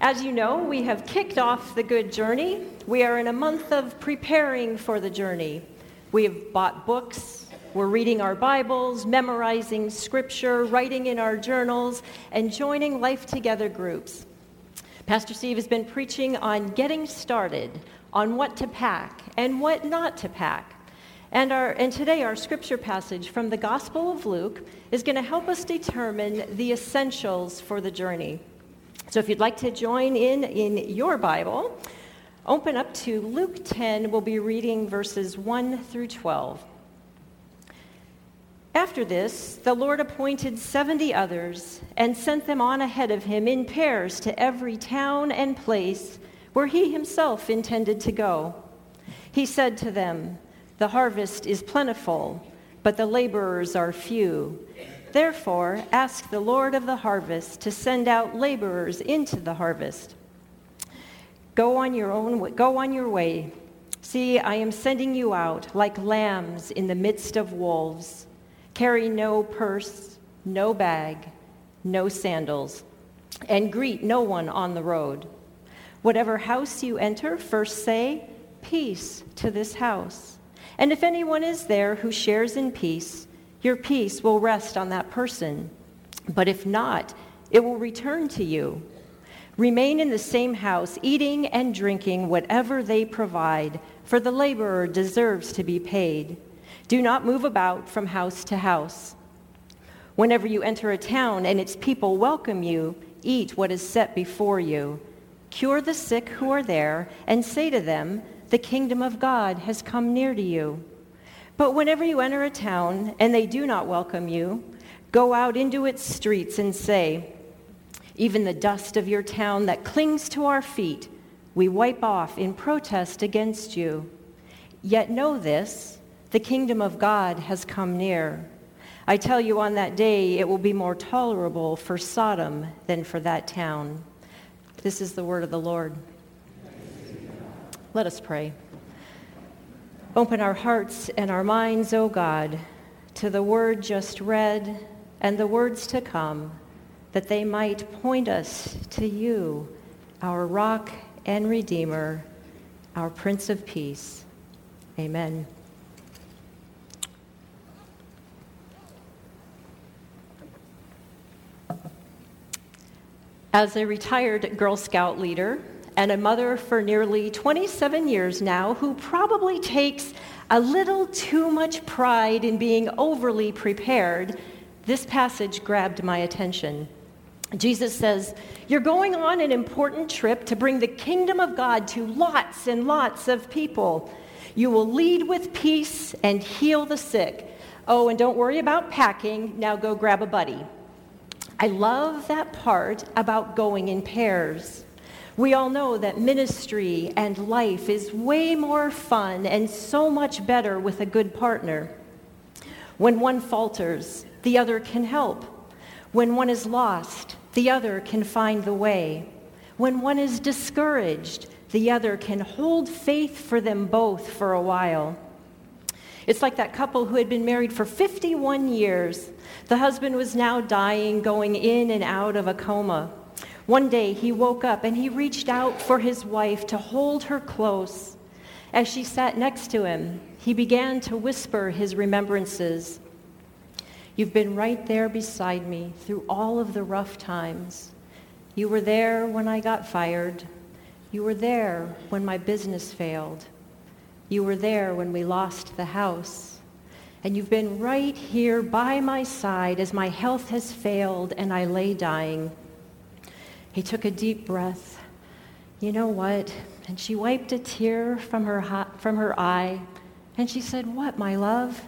As you know, we have kicked off the good journey. We are in a month of preparing for the journey. We have bought books, we're reading our Bibles, memorizing scripture, writing in our journals, and joining Life Together groups. Pastor Steve has been preaching on getting started, on what to pack and what not to pack. And, our, and today, our scripture passage from the Gospel of Luke is going to help us determine the essentials for the journey. So, if you'd like to join in in your Bible, open up to Luke 10. We'll be reading verses 1 through 12. After this, the Lord appointed 70 others and sent them on ahead of him in pairs to every town and place where he himself intended to go. He said to them, The harvest is plentiful, but the laborers are few. Therefore, ask the Lord of the harvest to send out laborers into the harvest. Go on your own go on your way. See, I am sending you out like lambs in the midst of wolves. Carry no purse, no bag, no sandals, and greet no one on the road. Whatever house you enter, first say, Peace to this house. And if anyone is there who shares in peace, your peace will rest on that person. But if not, it will return to you. Remain in the same house, eating and drinking whatever they provide, for the laborer deserves to be paid. Do not move about from house to house. Whenever you enter a town and its people welcome you, eat what is set before you Cure the sick who are there, and say to them, The kingdom of God has come near to you. But whenever you enter a town and they do not welcome you, go out into its streets and say, Even the dust of your town that clings to our feet, we wipe off in protest against you. Yet know this the kingdom of God has come near. I tell you, on that day it will be more tolerable for Sodom than for that town. This is the word of the Lord. Let us pray. Open our hearts and our minds, O God, to the word just read and the words to come, that they might point us to you, our rock and redeemer, our Prince of Peace. Amen. As a retired Girl Scout leader and a mother for nearly 27 years now, who probably takes a little too much pride in being overly prepared, this passage grabbed my attention. Jesus says, You're going on an important trip to bring the kingdom of God to lots and lots of people. You will lead with peace and heal the sick. Oh, and don't worry about packing. Now go grab a buddy. I love that part about going in pairs. We all know that ministry and life is way more fun and so much better with a good partner. When one falters, the other can help. When one is lost, the other can find the way. When one is discouraged, the other can hold faith for them both for a while. It's like that couple who had been married for 51 years. The husband was now dying, going in and out of a coma. One day he woke up and he reached out for his wife to hold her close. As she sat next to him, he began to whisper his remembrances. You've been right there beside me through all of the rough times. You were there when I got fired. You were there when my business failed. You were there when we lost the house. And you've been right here by my side as my health has failed and I lay dying. He took a deep breath. You know what? And she wiped a tear from her, from her eye. And she said, What, my love?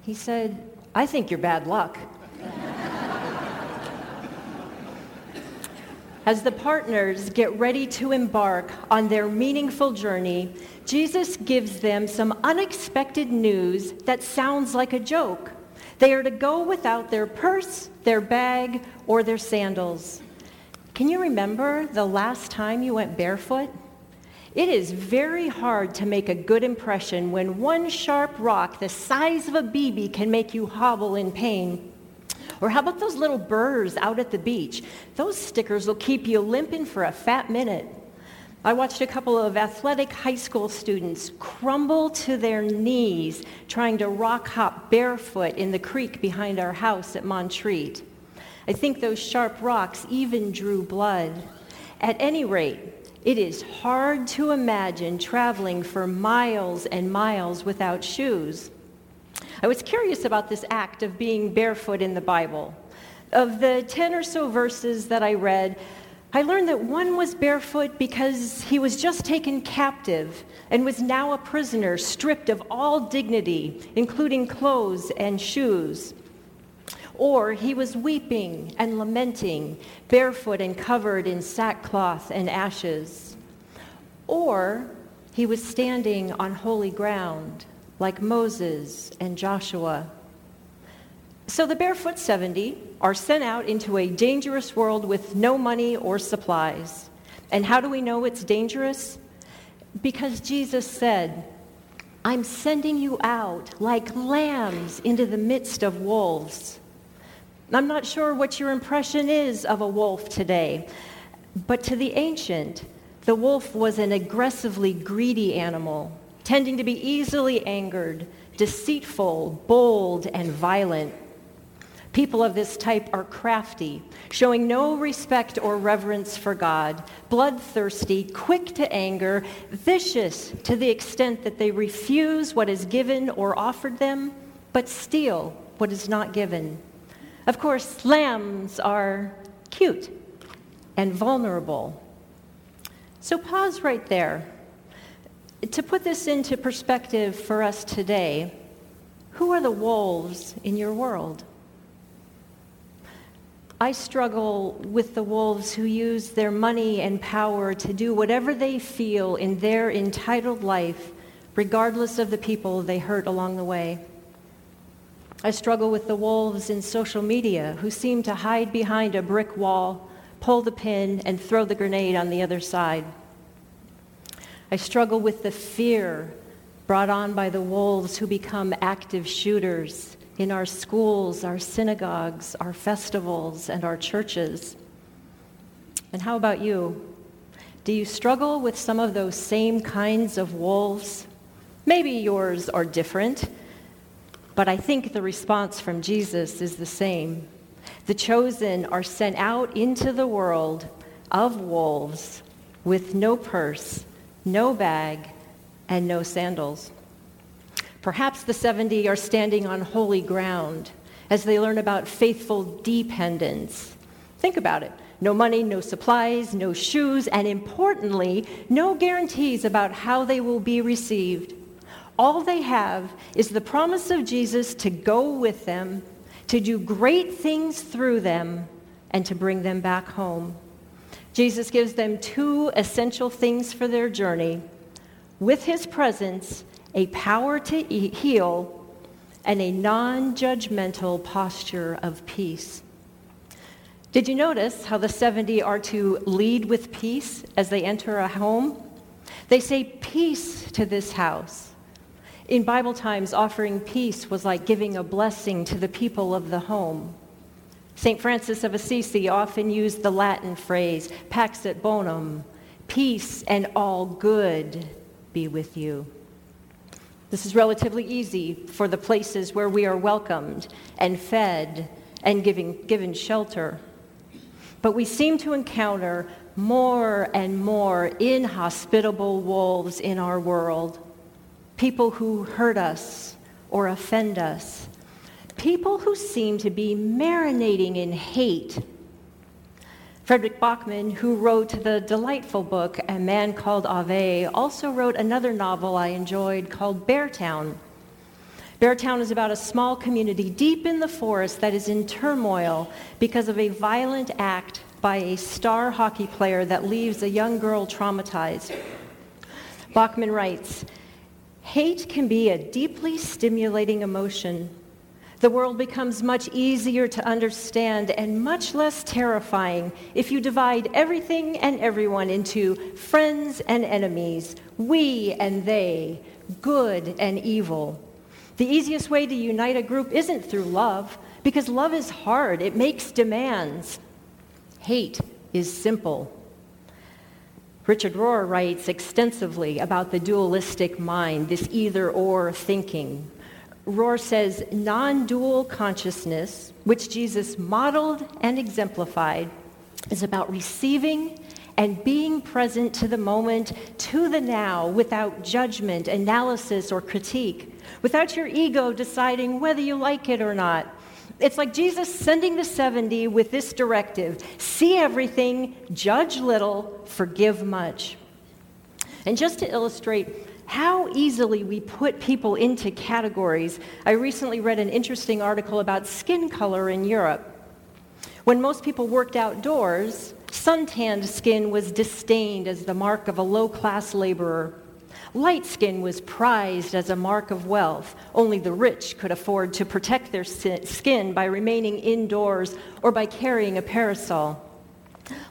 He said, I think you're bad luck. As the partners get ready to embark on their meaningful journey, Jesus gives them some unexpected news that sounds like a joke. They are to go without their purse, their bag, or their sandals. Can you remember the last time you went barefoot? It is very hard to make a good impression when one sharp rock the size of a BB can make you hobble in pain. Or how about those little burrs out at the beach? Those stickers will keep you limping for a fat minute. I watched a couple of athletic high school students crumble to their knees trying to rock hop barefoot in the creek behind our house at Montreat. I think those sharp rocks even drew blood. At any rate, it is hard to imagine traveling for miles and miles without shoes. I was curious about this act of being barefoot in the Bible. Of the 10 or so verses that I read, I learned that one was barefoot because he was just taken captive and was now a prisoner, stripped of all dignity, including clothes and shoes. Or he was weeping and lamenting, barefoot and covered in sackcloth and ashes. Or he was standing on holy ground, like Moses and Joshua. So the Barefoot 70 are sent out into a dangerous world with no money or supplies. And how do we know it's dangerous? Because Jesus said, I'm sending you out like lambs into the midst of wolves. I'm not sure what your impression is of a wolf today, but to the ancient, the wolf was an aggressively greedy animal, tending to be easily angered, deceitful, bold, and violent. People of this type are crafty, showing no respect or reverence for God, bloodthirsty, quick to anger, vicious to the extent that they refuse what is given or offered them, but steal what is not given. Of course, lambs are cute and vulnerable. So pause right there. To put this into perspective for us today, who are the wolves in your world? I struggle with the wolves who use their money and power to do whatever they feel in their entitled life, regardless of the people they hurt along the way. I struggle with the wolves in social media who seem to hide behind a brick wall, pull the pin, and throw the grenade on the other side. I struggle with the fear brought on by the wolves who become active shooters in our schools, our synagogues, our festivals, and our churches. And how about you? Do you struggle with some of those same kinds of wolves? Maybe yours are different, but I think the response from Jesus is the same. The chosen are sent out into the world of wolves with no purse, no bag, and no sandals. Perhaps the 70 are standing on holy ground as they learn about faithful dependence. Think about it. No money, no supplies, no shoes, and importantly, no guarantees about how they will be received. All they have is the promise of Jesus to go with them, to do great things through them, and to bring them back home. Jesus gives them two essential things for their journey with his presence a power to heal, and a non judgmental posture of peace. Did you notice how the 70 are to lead with peace as they enter a home? They say, Peace to this house. In Bible times, offering peace was like giving a blessing to the people of the home. St. Francis of Assisi often used the Latin phrase, Pax et bonum, peace and all good be with you. This is relatively easy for the places where we are welcomed and fed and giving, given shelter. But we seem to encounter more and more inhospitable wolves in our world people who hurt us or offend us, people who seem to be marinating in hate Frederick Backman, who wrote the delightful book A Man Called Ove, also wrote another novel I enjoyed called Beartown. Beartown is about a small community deep in the forest that is in turmoil because of a violent act by a star hockey player that leaves a young girl traumatized. Backman writes, Hate can be a deeply stimulating emotion the world becomes much easier to understand and much less terrifying if you divide everything and everyone into friends and enemies, we and they, good and evil. The easiest way to unite a group isn't through love, because love is hard, it makes demands. Hate is simple. Richard Rohr writes extensively about the dualistic mind, this either or thinking. Rohr says non dual consciousness, which Jesus modeled and exemplified, is about receiving and being present to the moment, to the now, without judgment, analysis, or critique, without your ego deciding whether you like it or not. It's like Jesus sending the 70 with this directive see everything, judge little, forgive much. And just to illustrate how easily we put people into categories, I recently read an interesting article about skin color in Europe. When most people worked outdoors, Suntanned skin was disdained as the mark of a low class laborer. Light skin was prized as a mark of wealth. Only the rich could afford to protect their skin by remaining indoors or by carrying a parasol.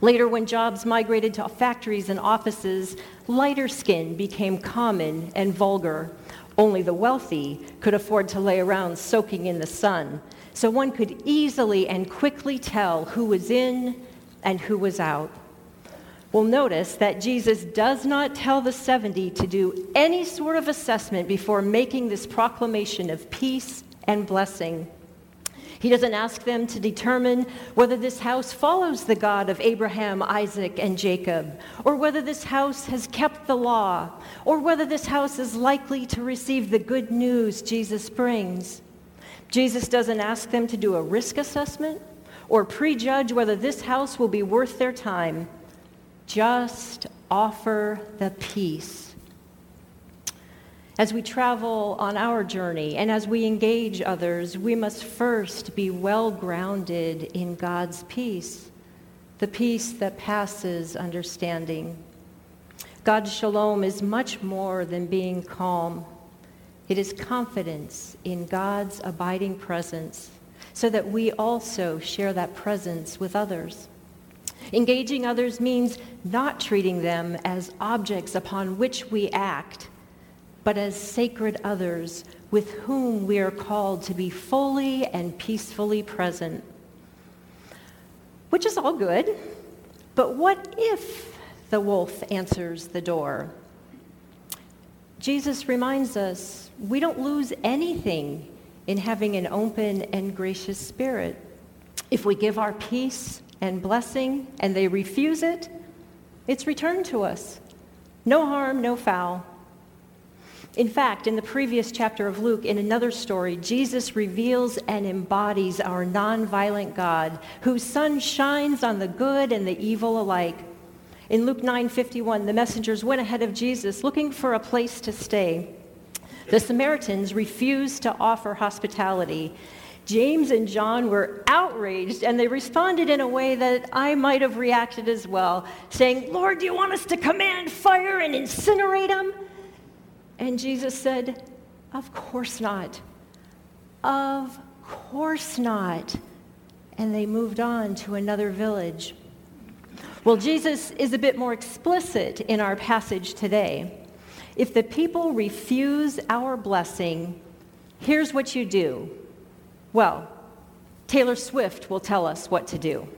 Later, when jobs migrated to factories and offices, lighter skin became common and vulgar. Only the wealthy could afford to lay around soaking in the sun, so one could easily and quickly tell who was in and who was out. We'll notice that Jesus does not tell the 70 to do any sort of assessment before making this proclamation of peace and blessing. He doesn't ask them to determine whether this house follows the God of Abraham, Isaac, and Jacob, or whether this house has kept the law, or whether this house is likely to receive the good news Jesus brings. Jesus doesn't ask them to do a risk assessment or prejudge whether this house will be worth their time. Just offer the peace. As we travel on our journey and as we engage others, we must first be well grounded in God's peace, the peace that passes understanding. God's shalom is much more than being calm. It is confidence in God's abiding presence so that we also share that presence with others. Engaging others means not treating them as objects upon which we act, but as sacred others with whom we are called to be fully and peacefully present. Which is all good, but what if the wolf answers the door? Jesus reminds us we don't lose anything in having an open and gracious spirit. If we give our peace and blessing and they refuse it, it's returned to us. No harm, no foul. In fact, in the previous chapter of Luke, in another story, Jesus reveals and embodies our nonviolent God, whose sun shines on the good and the evil alike. In Luke 9:51, the messengers went ahead of Jesus looking for a place to stay. The Samaritans refused to offer hospitality. James and John were outraged and they responded in a way that I might have reacted as well, saying, Lord, do you want us to command fire and incinerate them? And Jesus said, Of course not. Of course not. And they moved on to another village. Well, Jesus is a bit more explicit in our passage today. If the people refuse our blessing, here's what you do. Well, Taylor Swift will tell us what to do.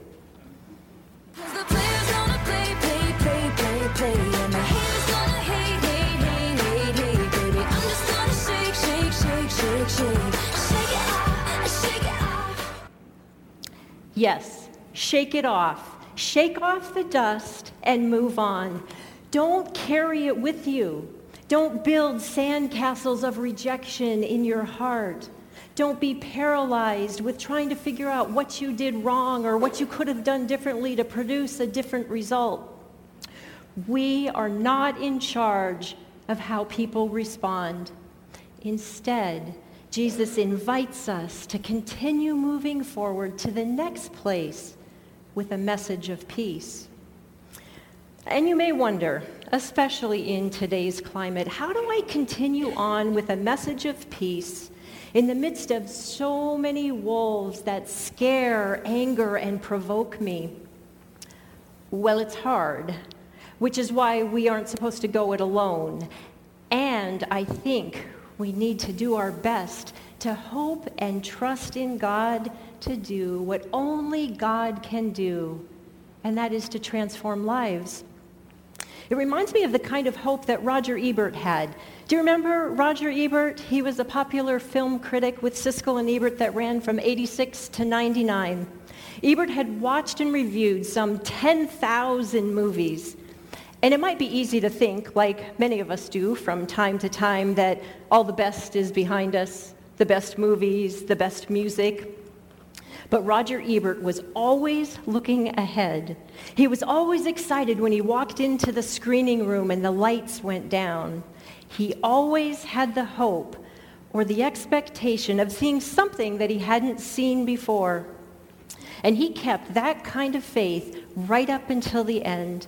Yes, shake it off. Shake off the dust and move on. Don't carry it with you. Don't build sandcastles of rejection in your heart. Don't be paralyzed with trying to figure out what you did wrong or what you could have done differently to produce a different result. We are not in charge of how people respond. Instead, Jesus invites us to continue moving forward to the next place with a message of peace. And you may wonder, especially in today's climate, how do I continue on with a message of peace in the midst of so many wolves that scare, anger, and provoke me? Well, it's hard, which is why we aren't supposed to go it alone. And I think we need to do our best to hope and trust in God to do what only God can do, and that is to transform lives. It reminds me of the kind of hope that Roger Ebert had. Do you remember Roger Ebert? He was a popular film critic with Siskel and Ebert that ran from 86 to 99. Ebert had watched and reviewed some 10,000 movies. And it might be easy to think, like many of us do from time to time, that all the best is behind us the best movies, the best music. But Roger Ebert was always looking ahead. He was always excited when he walked into the screening room and the lights went down. He always had the hope or the expectation of seeing something that he hadn't seen before. And he kept that kind of faith right up until the end.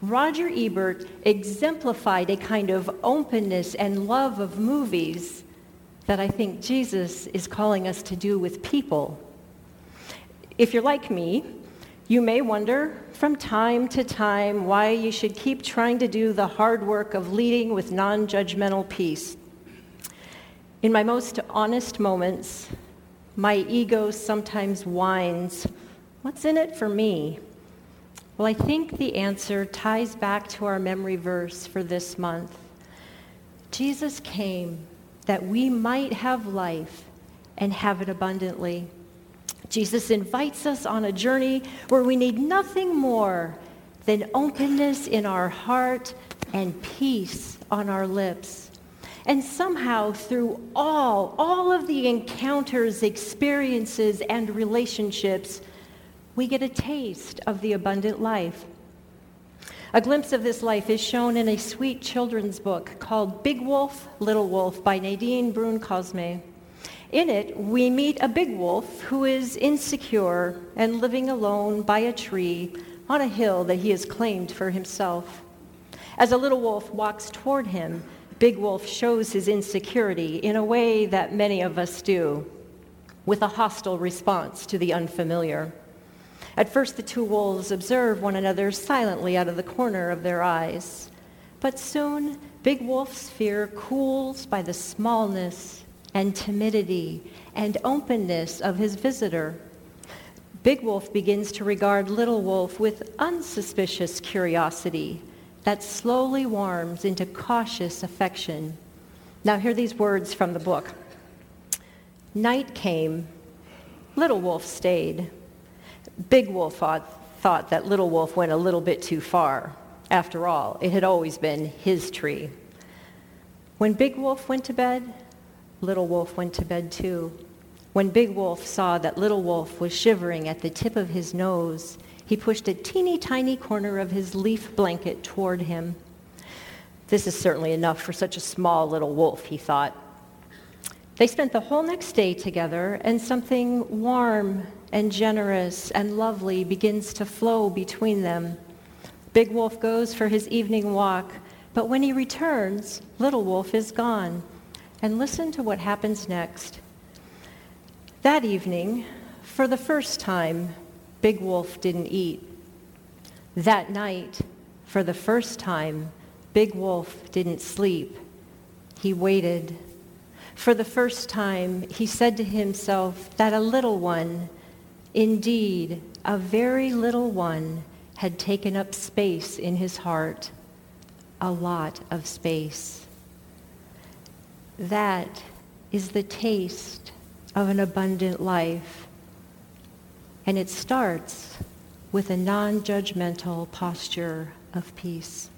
Roger Ebert exemplified a kind of openness and love of movies that I think Jesus is calling us to do with people. If you're like me, you may wonder from time to time why you should keep trying to do the hard work of leading with non judgmental peace. In my most honest moments, my ego sometimes whines, What's in it for me? Well, I think the answer ties back to our memory verse for this month. Jesus came that we might have life and have it abundantly. Jesus invites us on a journey where we need nothing more than openness in our heart and peace on our lips. And somehow, through all, all of the encounters, experiences, and relationships, we get a taste of the abundant life. A glimpse of this life is shown in a sweet children's book called Big Wolf, Little Wolf by Nadine Brun Cosme. In it, we meet a big wolf who is insecure and living alone by a tree on a hill that he has claimed for himself. As a little wolf walks toward him, Big Wolf shows his insecurity in a way that many of us do, with a hostile response to the unfamiliar. At first, the two wolves observe one another silently out of the corner of their eyes. But soon, Big Wolf's fear cools by the smallness and timidity and openness of his visitor. Big Wolf begins to regard Little Wolf with unsuspicious curiosity that slowly warms into cautious affection. Now, hear these words from the book. Night came. Little Wolf stayed. Big Wolf thought, thought that Little Wolf went a little bit too far. After all, it had always been his tree. When Big Wolf went to bed, Little Wolf went to bed too. When Big Wolf saw that Little Wolf was shivering at the tip of his nose, he pushed a teeny tiny corner of his leaf blanket toward him. This is certainly enough for such a small little wolf, he thought. They spent the whole next day together, and something warm and generous and lovely begins to flow between them. Big Wolf goes for his evening walk, but when he returns, Little Wolf is gone. And listen to what happens next. That evening, for the first time, Big Wolf didn't eat. That night, for the first time, Big Wolf didn't sleep. He waited. For the first time, he said to himself that a little one Indeed, a very little one had taken up space in his heart, a lot of space. That is the taste of an abundant life. And it starts with a non-judgmental posture of peace.